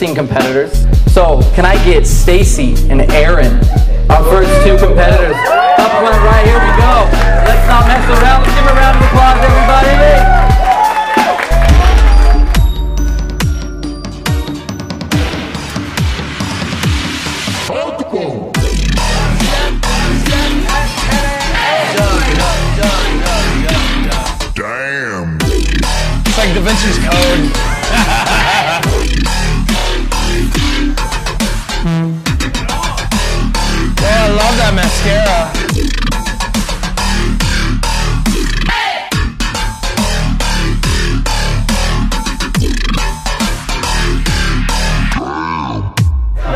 16 competitors. So can I get Stacy and Aaron, our first two competitors, up front right here we go. Let's not mess around. Let's give a round of applause, everybody. Damn. It's like Da Vinci's Code. mascara.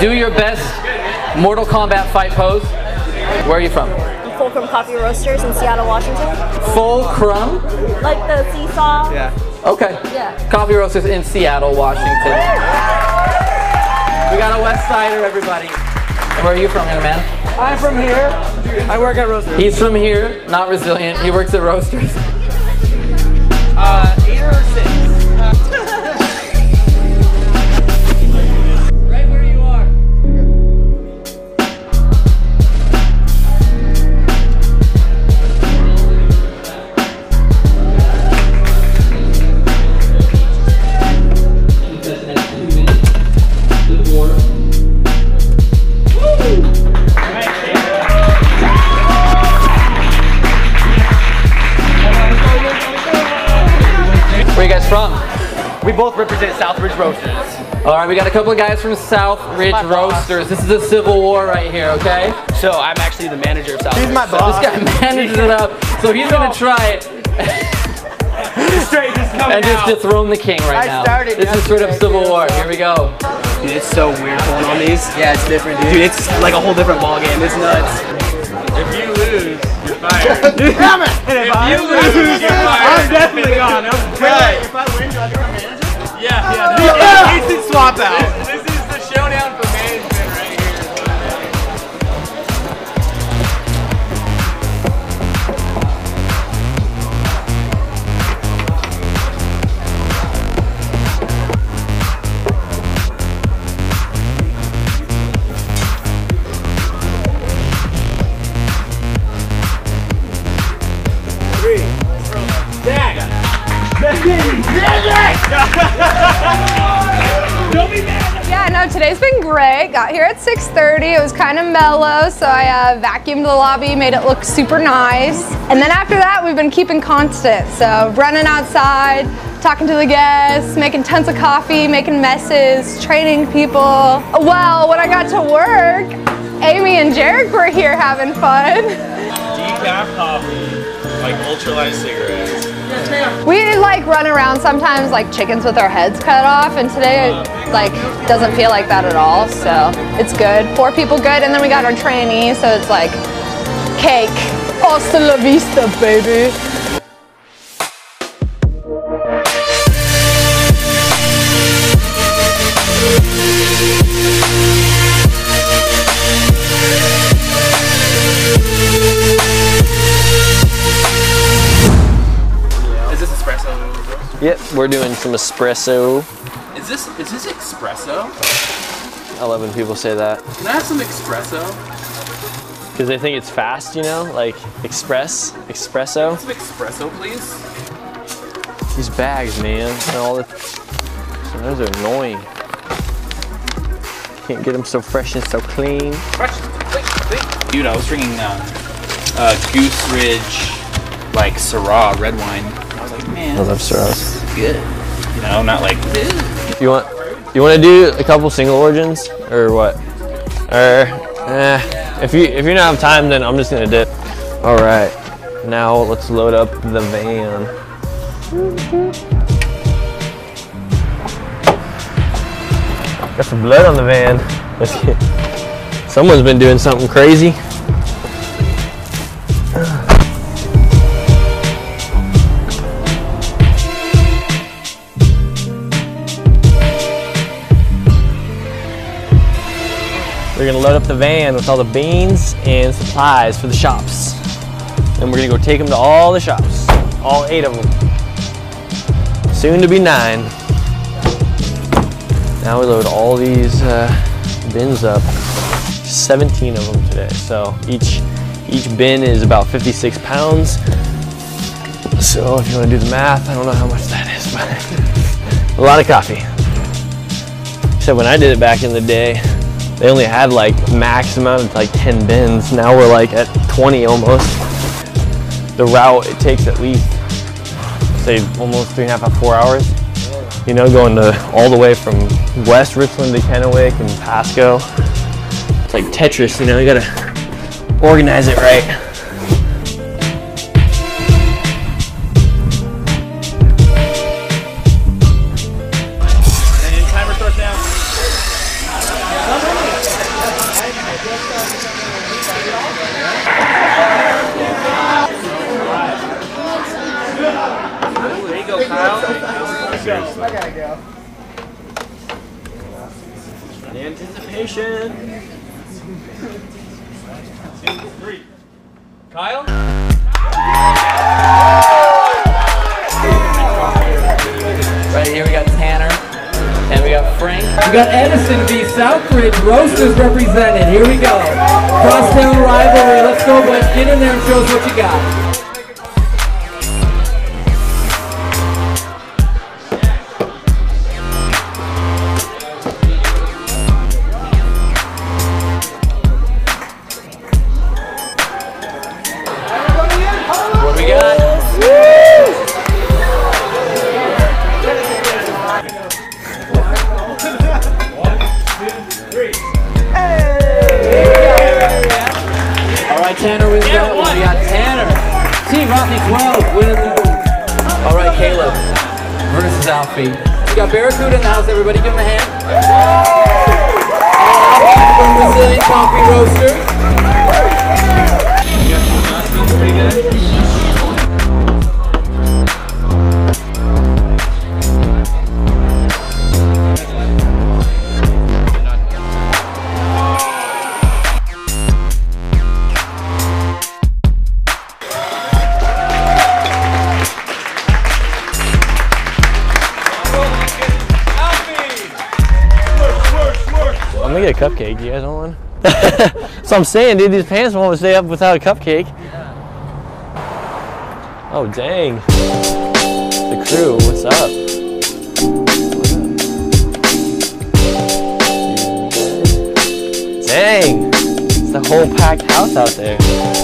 Do your best Mortal Kombat fight pose. Where are you from? Fulcrum Coffee Roasters in Seattle, Washington. Fulcrum. Like the seesaw. Yeah. Okay. Yeah. Coffee roasters in Seattle, Washington. We got a West Sider, everybody. Where are you from, young man? I'm from here. I work at Roasters. He's from here, not resilient. He works at Roasters. Uh, eight or six. All right, we got a couple of guys from South Ridge my boss. Roasters. This is a civil war right here, okay? So I'm actually the manager of Southbridge. He's my So boss. this guy manages it up, so he's gonna try it Straight just coming and just dethrone the king right I now. started This is straight up civil war. Here we go. Dude, it's so weird pulling on these. Yeah, it's different, dude. Dude, it's like a whole different ball game. It's nuts. If you lose, you're fired. Damn it! if you lose, you're fired. I'm definitely gone. I'm good. If I win, do I become manager? Yeah. Yeah. Instant swap out. Got here at 6.30. It was kind of mellow, so I uh, vacuumed the lobby, made it look super nice. And then after that, we've been keeping constant. So running outside, talking to the guests, making tons of coffee, making messes, training people. Well, when I got to work, Amy and Jarek were here having fun. Decaf coffee, like ultralight cigarettes. We like run around sometimes like chickens with our heads cut off, and today it like doesn't feel like that at all. So it's good. Four people good, and then we got our trainee, so it's like cake. Hasta la vista, baby. We're doing some espresso. Is this is this espresso? I love when people say that Can I have some espresso? because they think it's fast, you know, like express, espresso. Some espresso, please. These bags, man, and all the those are annoying. Can't get them so fresh and so clean. Fresh. Wait, wait. Dude, I was drinking uh, uh, Goose Ridge, like Syrah red wine. I was like, man, I love Syrahs. Good. You know, not like. "Ew." You want you want to do a couple single origins or what? Or eh, if you if you don't have time, then I'm just gonna dip. All right, now let's load up the van. Got some blood on the van. Someone's been doing something crazy. Up the van with all the beans and supplies for the shops. And we're gonna go take them to all the shops, all eight of them. Soon to be nine. Now we load all these uh, bins up. 17 of them today. So each each bin is about 56 pounds. So if you want to do the math, I don't know how much that is, but a lot of coffee. So when I did it back in the day, they only had like max amount of like 10 bins. Now we're like at 20 almost. The route it takes at least say almost three and a half, four hours. You know, going to all the way from West Richland to Kennewick and Pasco. It's like Tetris, you know, you gotta organize it right. There you go, Kyle. I gotta go. Anticipation. Kyle? Right here we got Tanner. And we got Frank. We got Edison v. Southbridge Roasters represented. Here we go. Crosstown rivalry. Let's go, boys. Get in there and show us what you got. Tanner wins that one. We got Tanner. Team Rocky 12 winning the All right, Caleb versus Alfie. We got Barracuda in the house. Everybody give him a hand. Alfie from Brazilian Coffee Roasters. Gonna get a cupcake. You guys want one? so I'm saying, dude, these pants won't stay up without a cupcake. Oh dang. The crew, what's up? Dang. It's the whole packed house out there.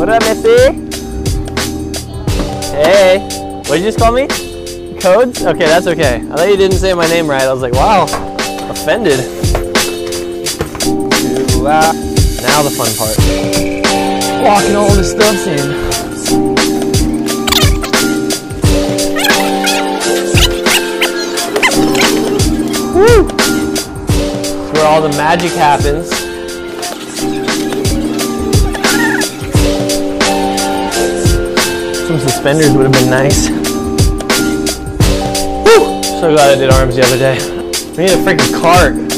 What up, Missy? Hey. What did you just call me? Codes? Okay, that's okay. I thought you didn't say my name right. I was like, wow, offended. Now the fun part. Walking all the stuffs in. Woo! It's where all the magic happens. Suspenders would have been nice. Woo! So glad I did arms the other day. We need a freaking cart.